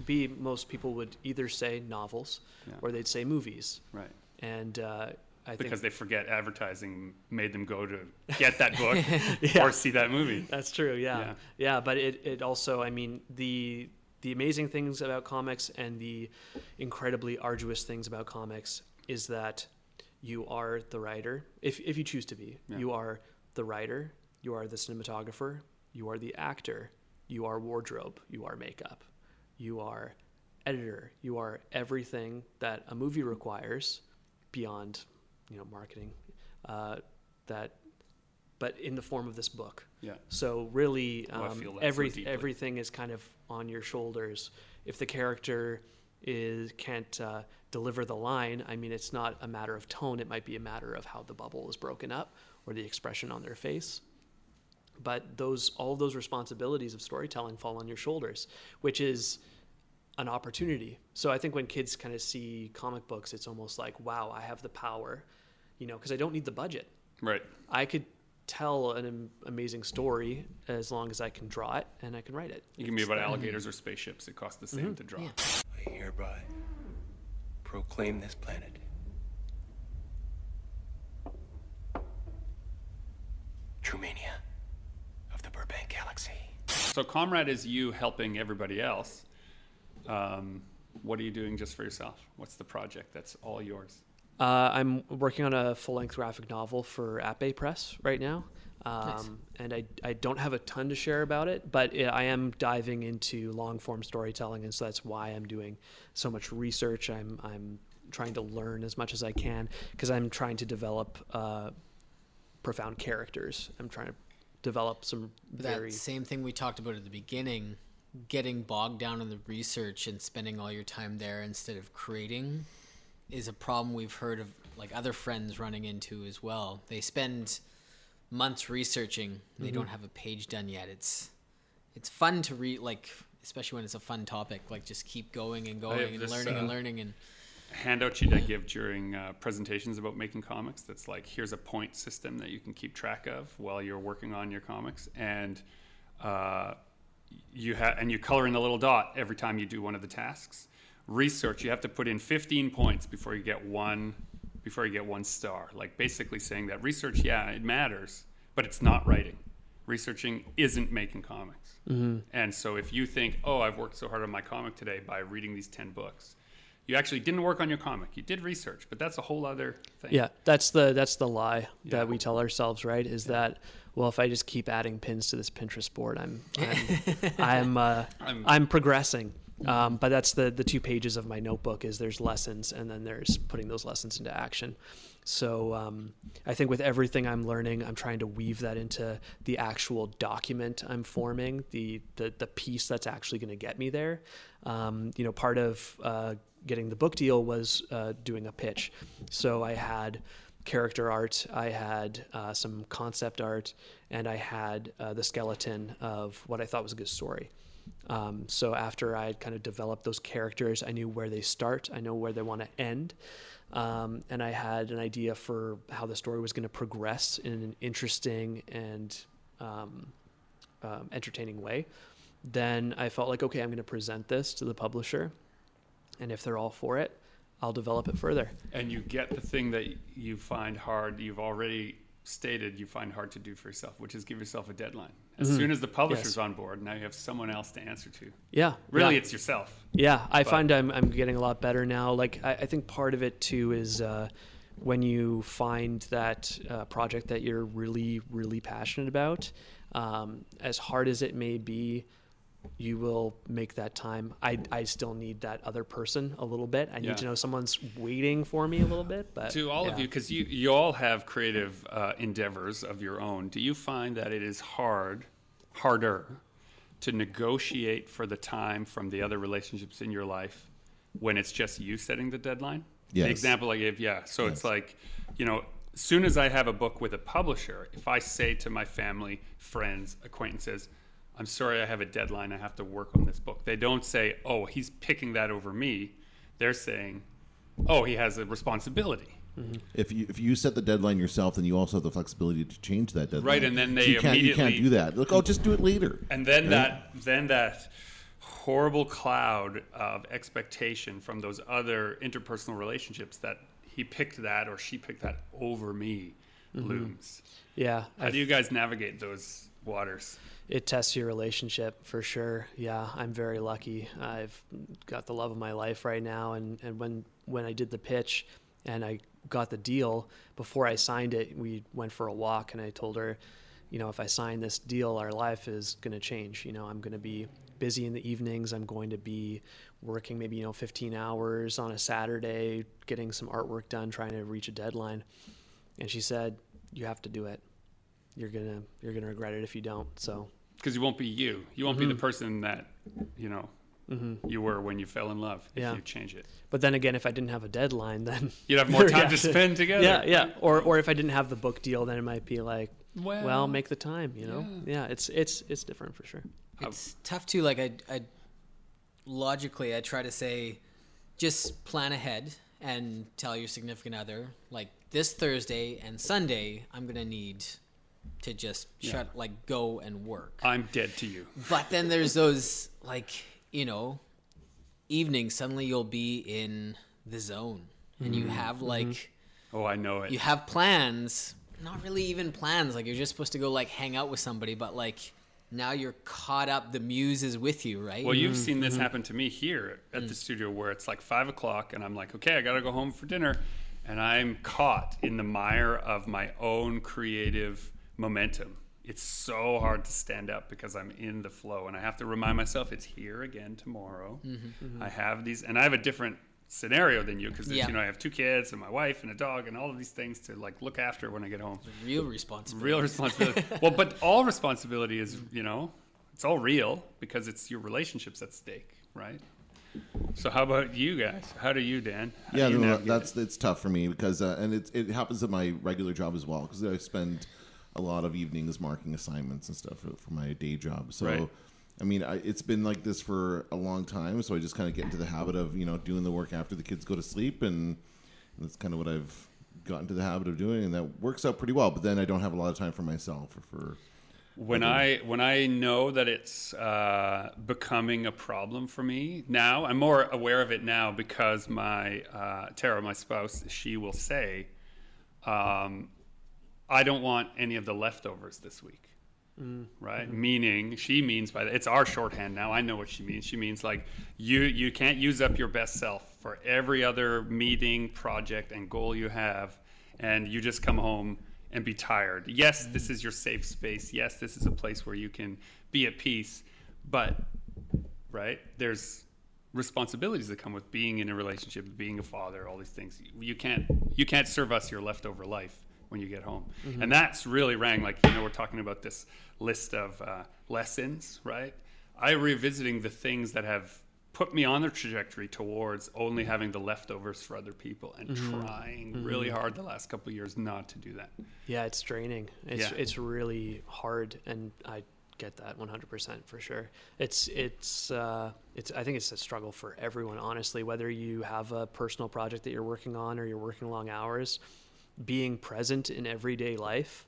be most people would either say novels yeah. or they'd say movies right and uh, I because they forget advertising made them go to get that book [laughs] yeah. or see that movie. That's true. Yeah. yeah. yeah, But it, it also, I mean, the the amazing things about comics and the incredibly arduous things about comics is that you are the writer, if, if you choose to be. Yeah. You are the writer, you are the cinematographer, you are the actor, you are wardrobe, you are makeup, you are editor, you are everything that a movie requires beyond, you know, marketing. Uh, that, but in the form of this book. Yeah. So really, um, oh, every, so everything is kind of on your shoulders. If the character is can't uh, deliver the line, I mean, it's not a matter of tone. It might be a matter of how the bubble is broken up or the expression on their face. But those all those responsibilities of storytelling fall on your shoulders, which is an opportunity. So I think when kids kind of see comic books, it's almost like, wow, I have the power, you know, because I don't need the budget. Right. I could tell an amazing story as long as I can draw it and I can write it. You can be about alligators or spaceships. It costs the same mm-hmm. to draw. Yeah. I hereby proclaim this planet True Mania of the Burbank Galaxy. So, Comrade is you helping everybody else. Um, what are you doing just for yourself? What's the project that's all yours? Uh, I'm working on a full length graphic novel for Bay Press right now. Um, nice. And I, I don't have a ton to share about it, but it, I am diving into long form storytelling, and so that's why I'm doing so much research. I'm I'm trying to learn as much as I can because I'm trying to develop uh, profound characters. I'm trying to develop some but very that same thing we talked about at the beginning. Getting bogged down in the research and spending all your time there instead of creating is a problem we've heard of like other friends running into as well. They spend months researching, they mm-hmm. don't have a page done yet. It's it's fun to read like especially when it's a fun topic, like just keep going and going and this, learning uh, and learning and handout sheet I give during uh, presentations about making comics that's like here's a point system that you can keep track of while you're working on your comics and uh, you have and you color in the little dot every time you do one of the tasks research you have to put in 15 points before you get one before you get one star like basically saying that research yeah it matters but it's not writing researching isn't making comics mm-hmm. and so if you think oh i've worked so hard on my comic today by reading these 10 books you actually didn't work on your comic you did research but that's a whole other thing yeah that's the that's the lie yeah. that we tell ourselves right is yeah. that well if i just keep adding pins to this pinterest board i'm i'm [laughs] I'm, uh, I'm, I'm progressing um, but that's the the two pages of my notebook is there's lessons and then there's putting those lessons into action. So um, I think with everything I'm learning, I'm trying to weave that into the actual document I'm forming, the the, the piece that's actually going to get me there. Um, you know, part of uh, getting the book deal was uh, doing a pitch. So I had character art, I had uh, some concept art, and I had uh, the skeleton of what I thought was a good story. Um, so after I had kind of developed those characters, I knew where they start, I know where they want to end, um, and I had an idea for how the story was going to progress in an interesting and um, um, entertaining way. Then I felt like, okay, I'm going to present this to the publisher, and if they're all for it, I'll develop it further. And you get the thing that you find hard. You've already stated you find hard to do for yourself, which is give yourself a deadline. As mm-hmm. soon as the publisher's yes. on board, now you have someone else to answer to. Yeah. Really, yeah. it's yourself. Yeah, I but. find I'm, I'm getting a lot better now. Like, I, I think part of it too is uh, when you find that uh, project that you're really, really passionate about, um, as hard as it may be, you will make that time. I, I still need that other person a little bit. I need yeah. to know someone's waiting for me a little bit. But to all yeah. of you, because you you all have creative uh, endeavors of your own. Do you find that it is hard, harder, to negotiate for the time from the other relationships in your life when it's just you setting the deadline? Yes. The example I gave, yeah. So yes. it's like, you know, as soon as I have a book with a publisher, if I say to my family, friends, acquaintances I'm sorry, I have a deadline. I have to work on this book. They don't say, oh, he's picking that over me. They're saying, oh, he has a responsibility. Mm-hmm. If you if you set the deadline yourself, then you also have the flexibility to change that deadline. Right, and then they so you can't, immediately you can't do that. Look, oh, just do it later. And then right? that then that horrible cloud of expectation from those other interpersonal relationships that he picked that or she picked that over me mm-hmm. looms. Yeah. How I've, do you guys navigate those waters? it tests your relationship for sure. Yeah, I'm very lucky. I've got the love of my life right now, and and when when I did the pitch, and I got the deal before I signed it, we went for a walk, and I told her, you know, if I sign this deal, our life is going to change. You know, I'm going to be busy in the evenings. I'm going to be working maybe you know 15 hours on a Saturday, getting some artwork done, trying to reach a deadline. And she said, "You have to do it." you're gonna you're gonna regret it if you don't. So because you won't be you. You won't mm-hmm. be the person that you know mm-hmm. you were when you fell in love. If yeah. you change it. But then again, if I didn't have a deadline, then [laughs] you'd have more time to spend together. Yeah, yeah. Or or if I didn't have the book deal, then it might be like, well, well make the time. You know. Yeah. yeah. It's it's it's different for sure. It's tough too. Like I I logically I try to say, just plan ahead and tell your significant other like this Thursday and Sunday I'm gonna need to just yeah. shut like go and work. I'm dead to you. But then there's those like, you know, evenings suddenly you'll be in the zone and mm-hmm. you have like mm-hmm. Oh, I know it. You have plans, not really even plans, like you're just supposed to go like hang out with somebody, but like now you're caught up. The muse is with you, right? Well, you've mm-hmm. seen this mm-hmm. happen to me here at mm. the studio where it's like five o'clock and I'm like, okay, I got to go home for dinner. And I'm caught in the mire of my own creative momentum. It's so hard to stand up because I'm in the flow and I have to remind myself it's here again tomorrow. Mm-hmm, mm-hmm. I have these, and I have a different scenario than you because yeah. you know I have two kids and my wife and a dog and all of these things to like look after when I get home. Real responsibility. Real responsibility. [laughs] well, but all responsibility is you know it's all real because it's your relationships at stake, right? So how about you guys? How do you, Dan? How yeah, you no, that's it? it's tough for me because uh, and it it happens at my regular job as well because I spend a lot of evenings marking assignments and stuff for, for my day job. So, right. I mean, I, it's been like this for a long time. So I just kind of get into the habit of you know doing the work after the kids go to sleep, and that's kind of what I've gotten to the habit of doing, and that works out pretty well. But then I don't have a lot of time for myself or for when I when I know that it's uh, becoming a problem for me now, I'm more aware of it now because my uh, Tara, my spouse, she will say, um, I don't want any of the leftovers this week. Mm. Right, mm-hmm. meaning she means by that it's our shorthand now. I know what she means. She means like you you can't use up your best self for every other meeting, project, and goal you have, and you just come home and be tired. Yes, this is your safe space. Yes, this is a place where you can be at peace, but right there's responsibilities that come with being in a relationship, being a father, all these things. You can't you can't serve us your leftover life when you get home. Mm-hmm. And that's really rang like, you know, we're talking about this list of uh, lessons, right? I revisiting the things that have put me on the trajectory towards only having the leftovers for other people and mm-hmm. trying mm-hmm. really hard the last couple years not to do that. Yeah, it's draining. It's yeah. it's really hard and I get that 100% for sure. It's it's uh, it's I think it's a struggle for everyone honestly whether you have a personal project that you're working on or you're working long hours being present in everyday life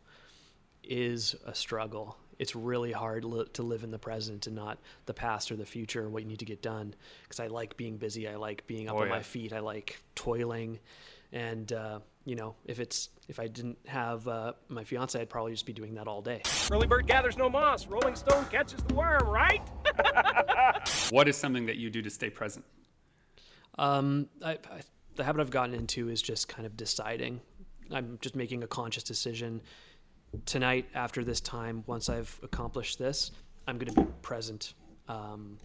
is a struggle. It's really hard li- to live in the present and not the past or the future or what you need to get done. Because I like being busy. I like being up oh, on yeah. my feet. I like toiling. And, uh, you know, if it's if I didn't have uh, my fiance, I'd probably just be doing that all day. Early bird gathers no moss. Rolling stone catches the worm, right? [laughs] what is something that you do to stay present? Um, I, I, the habit I've gotten into is just kind of deciding I'm just making a conscious decision. Tonight after this time once I've accomplished this I'm going to be present um,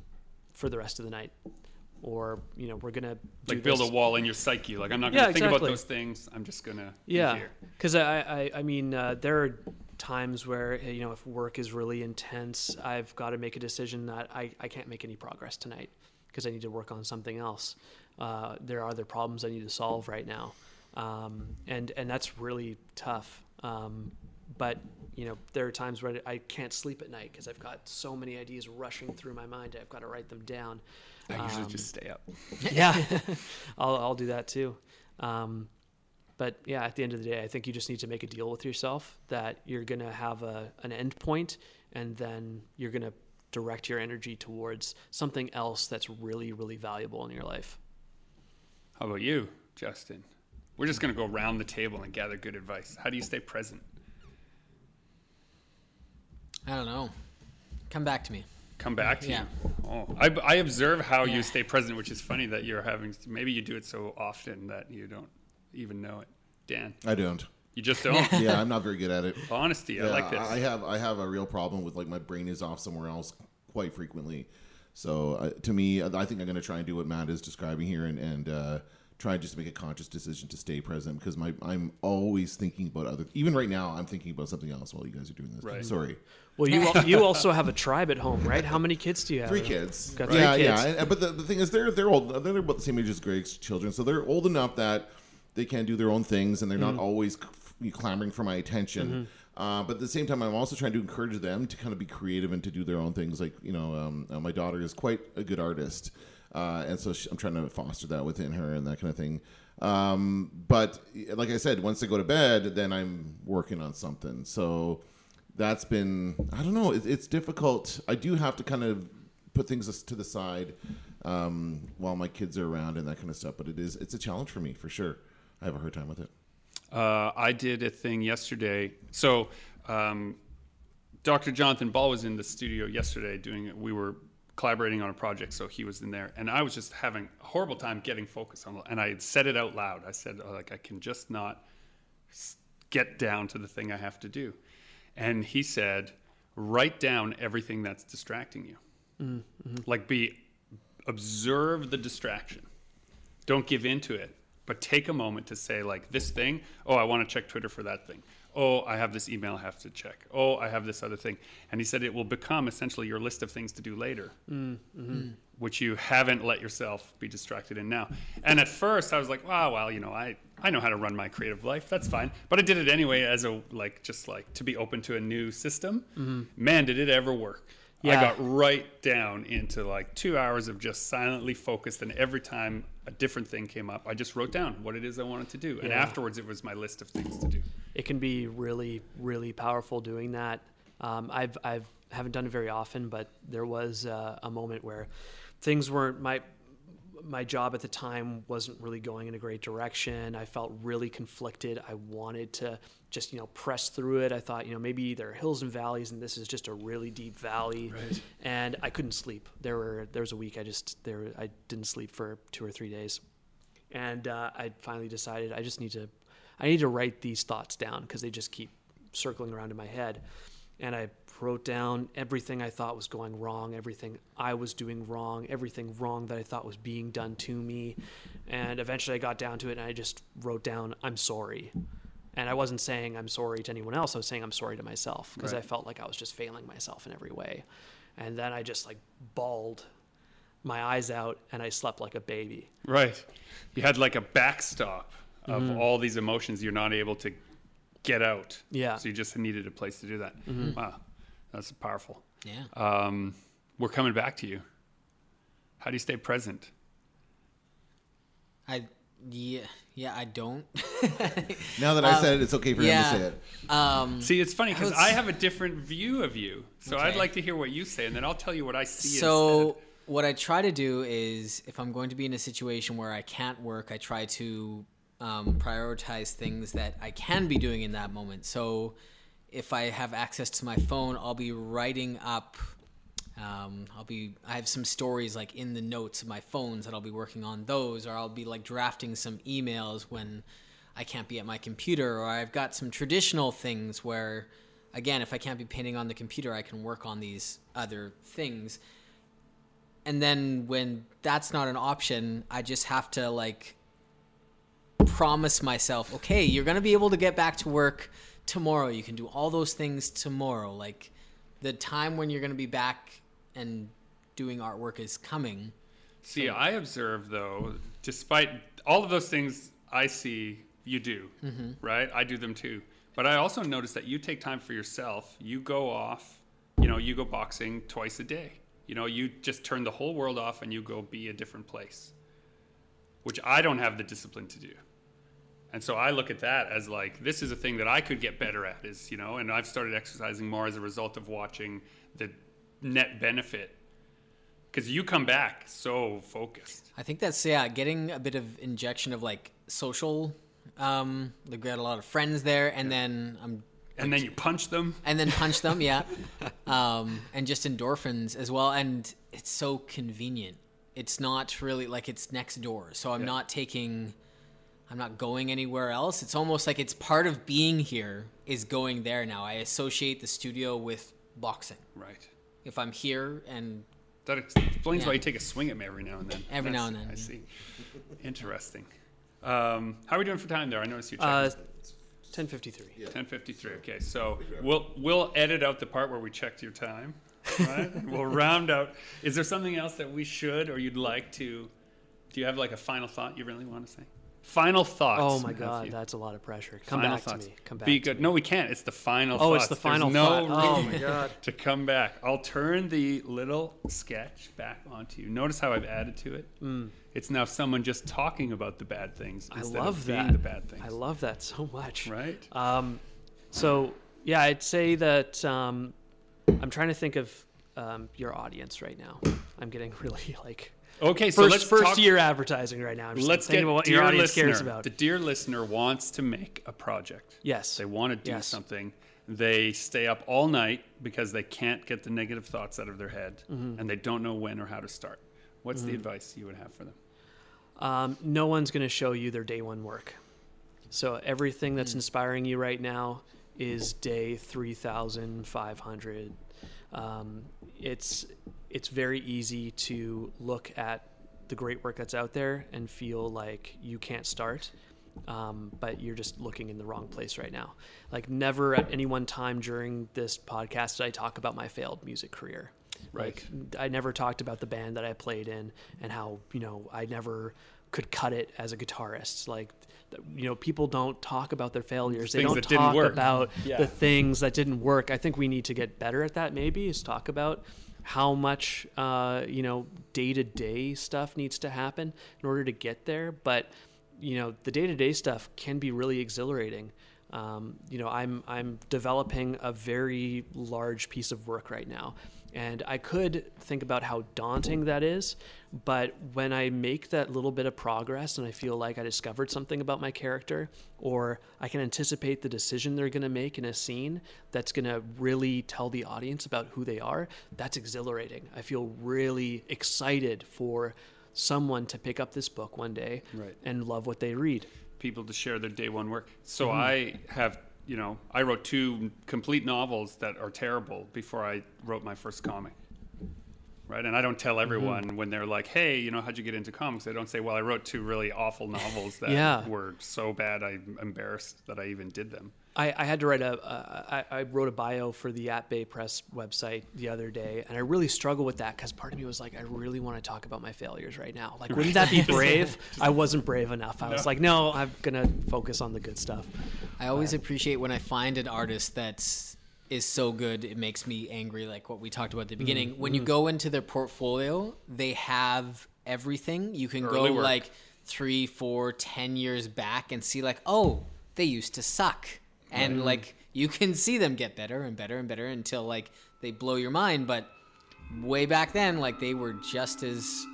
for the rest of the night. Or you know we're gonna like build this. a wall in your psyche. Like i'm not gonna yeah, think exactly. about those things. I'm just gonna yeah because I, I i mean uh, there are times where you know if work is really intense i've got to make a decision that i, I can't make any progress tonight because i need to work on something else. Uh, there are other problems i need to solve right now um, and and that's really tough um, but you know there are times where i can't sleep at night because i've got so many ideas rushing through my mind i've got to write them down I usually um, just stay up. [laughs] yeah, [laughs] I'll I'll do that too. Um, but yeah, at the end of the day, I think you just need to make a deal with yourself that you're gonna have a an end point, and then you're gonna direct your energy towards something else that's really really valuable in your life. How about you, Justin? We're just gonna go around the table and gather good advice. How do you stay present? I don't know. Come back to me come back to yeah. you. Oh, I, I observe how yeah. you stay present, which is funny that you're having. Maybe you do it so often that you don't even know it. Dan, I don't. You just [laughs] don't. yeah, I'm not very good at it. Honesty, yeah, I like this. I have I have a real problem with like my brain is off somewhere else quite frequently. So uh, to me, I think I'm going to try and do what Matt is describing here and and. Uh, try just to make a conscious decision to stay present because my I'm always thinking about other. Even right now, I'm thinking about something else while you guys are doing this. Right. Sorry. Well, you [laughs] you also have a tribe at home, right? How many kids do you have? Three kids. Got three yeah, kids. yeah. But the, the thing is, they're they're old. They're about the same age as Greg's children, so they're old enough that they can do their own things, and they're mm-hmm. not always clamoring for my attention. Mm-hmm. Uh, but at the same time, I'm also trying to encourage them to kind of be creative and to do their own things. Like you know, um, uh, my daughter is quite a good artist, uh, and so she, I'm trying to foster that within her and that kind of thing. Um, but like I said, once I go to bed, then I'm working on something. So that's been I don't know. It, it's difficult. I do have to kind of put things to the side um, while my kids are around and that kind of stuff. But it is it's a challenge for me for sure. I have a hard time with it. Uh, I did a thing yesterday. So. Um, Dr. Jonathan Ball was in the studio yesterday doing. We were collaborating on a project, so he was in there, and I was just having a horrible time getting focused on. And I said it out loud. I said, oh, like, I can just not get down to the thing I have to do. And he said, write down everything that's distracting you. Mm-hmm. Like, be observe the distraction. Don't give in to it, but take a moment to say, like, this thing. Oh, I want to check Twitter for that thing oh, I have this email I have to check. Oh, I have this other thing. And he said it will become essentially your list of things to do later, mm-hmm. which you haven't let yourself be distracted in now. And at first, I was like, wow, well, you know, I, I know how to run my creative life. That's fine. But I did it anyway as a, like, just like to be open to a new system. Mm-hmm. Man, did it ever work. Yeah. I got right down into like two hours of just silently focused, and every time a different thing came up, I just wrote down what it is I wanted to do, yeah. and afterwards it was my list of things to do. It can be really, really powerful doing that. Um, I've I've haven't done it very often, but there was uh, a moment where things weren't my my job at the time wasn't really going in a great direction. I felt really conflicted. I wanted to just you know press through it. I thought you know maybe there are hills and valleys, and this is just a really deep valley. Right. And I couldn't sleep. There were there was a week I just there I didn't sleep for two or three days, and uh, I finally decided I just need to I need to write these thoughts down because they just keep circling around in my head. And I wrote down everything I thought was going wrong, everything I was doing wrong, everything wrong that I thought was being done to me. And eventually I got down to it and I just wrote down, I'm sorry. And I wasn't saying I'm sorry to anyone else. I was saying I'm sorry to myself because right. I felt like I was just failing myself in every way. And then I just like bawled my eyes out and I slept like a baby. Right. You had like a backstop of mm-hmm. all these emotions you're not able to get out. Yeah. So you just needed a place to do that. Mm-hmm. Wow. That's powerful. Yeah. Um, we're coming back to you. How do you stay present? I yeah yeah I don't. [laughs] now that I um, said it, it's okay for yeah, him to say it. Um, see, it's funny because I, I, have a different view of you, so okay. I'd like to hear what you say, and then I'll tell you what I see. So. Instead. What I try to do is, if I'm going to be in a situation where I can't work, I try to um, prioritize things that I can be doing in that moment. So if I have access to my phone, I'll be writing up. Um, I'll be. I have some stories like in the notes of my phones that I'll be working on those, or I'll be like drafting some emails when I can't be at my computer, or I've got some traditional things where, again, if I can't be painting on the computer, I can work on these other things. and then when that's not an option, I just have to like promise myself, okay, you're gonna be able to get back to work tomorrow. You can do all those things tomorrow. Like the time when you're gonna be back and doing artwork is coming. See, so, I observe though, despite all of those things I see you do, mm-hmm. right? I do them too. But I also notice that you take time for yourself. You go off, you know, you go boxing twice a day. You know, you just turn the whole world off and you go be a different place, which I don't have the discipline to do. And so I look at that as like, this is a thing that I could get better at, is, you know, and I've started exercising more as a result of watching the net benefit because you come back so focused. I think that's yeah, getting a bit of injection of like social. Um, they've got a lot of friends there, and yeah. then I'm. And then you punch them. And then punch them, yeah. [laughs] Um, and just endorphins as well, and it's so convenient. It's not really like it's next door, so I'm yeah. not taking. I'm not going anywhere else. It's almost like it's part of being here is going there now. I associate the studio with boxing. Right. If I'm here and that explains yeah. why you take a swing at me every now and then. Every That's, now and then. I see. Interesting. Um, how are we doing for time there? I noticed you checked. Uh, 1053. Yeah. 1053. Okay, so we'll we'll edit out the part where we checked your time. Right? [laughs] we'll round out. Is there something else that we should or you'd like to? Do you have like a final thought you really want to say? Final thoughts. Oh my God, that's a lot of pressure. Come final back thoughts. to me. Come back. Be good. No, we can't. It's the final. Oh, thoughts. it's the final. There's no thought. Oh my God. to come back. I'll turn the little sketch back onto you. Notice how I've added to it. Mm. It's now someone just talking about the bad things. I love that. The bad things. I love that so much. Right. Um, so yeah, I'd say that um, I'm trying to think of um, your audience right now. I'm getting [laughs] really like Okay, so first, let's first talk, year advertising right now. I'm just let's get about what your audience listener. cares about. The dear listener wants to make a project. Yes, they want to do yes. something. They stay up all night because they can't get the negative thoughts out of their head, mm-hmm. and they don't know when or how to start. What's mm-hmm. the advice you would have for them? Um, no one's going to show you their day one work. So everything that's mm. inspiring you right now is day three thousand five hundred. Um, it's it's very easy to look at the great work that's out there and feel like you can't start. Um, but you're just looking in the wrong place right now. Like, never at any one time during this podcast did I talk about my failed music career. Right. Like, I never talked about the band that I played in and how, you know, I never could cut it as a guitarist. Like, you know, people don't talk about their failures. Things they don't talk about yeah. the things that didn't work. I think we need to get better at that. Maybe is talk about how much uh, you know day to day stuff needs to happen in order to get there. But you know, the day to day stuff can be really exhilarating. Um, you know, I'm I'm developing a very large piece of work right now, and I could think about how daunting that is, but when I make that little bit of progress and I feel like I discovered something about my character, or I can anticipate the decision they're going to make in a scene that's going to really tell the audience about who they are, that's exhilarating. I feel really excited for someone to pick up this book one day right. and love what they read. People to share their day one work. So mm-hmm. I have you know, I wrote two complete novels that are terrible before I wrote my first comic. Right, and I don't tell everyone mm-hmm. when they're like, "Hey, you know, how'd you get into comics?" I don't say, "Well, I wrote two really awful novels that yeah. were so bad I'm embarrassed that I even did them." I, I had to write a. Uh, I, I wrote a bio for the At Bay Press website the other day, and I really struggle with that because part of me was like, I really want to talk about my failures right now. Like, wouldn't that be [laughs] brave? [laughs] I wasn't brave enough. I was like, no, I'm gonna focus on the good stuff. I always but, appreciate when I find an artist that's is so good it makes me angry like what we talked about at the mm-hmm. beginning mm-hmm. when you go into their portfolio they have everything you can Early go work. like three four ten years back and see like oh they used to suck and like you can see them get better and better and better until like they blow your mind. But way back then like they were just as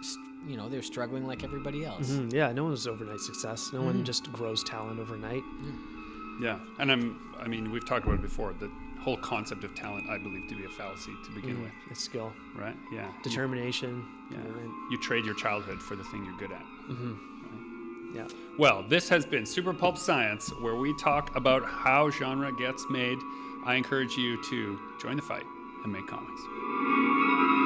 you know they're struggling like everybody else. Mm-hmm. yeah no one's overnight success. No mm-hmm. one just grows talent overnight. Yeah. And i'm i mean we've talked about it before the whole concept of talent i believe to be a fallacy to begin mm-hmm. with. It's skill. Right? Yeah. Determination. Yeah. You trade your childhood for the thing you're good at. Mm-hmm. Yeah. Well, this has been Super Pulp Science, where we talk about how genre gets made. I encourage you to join the fight and make comics.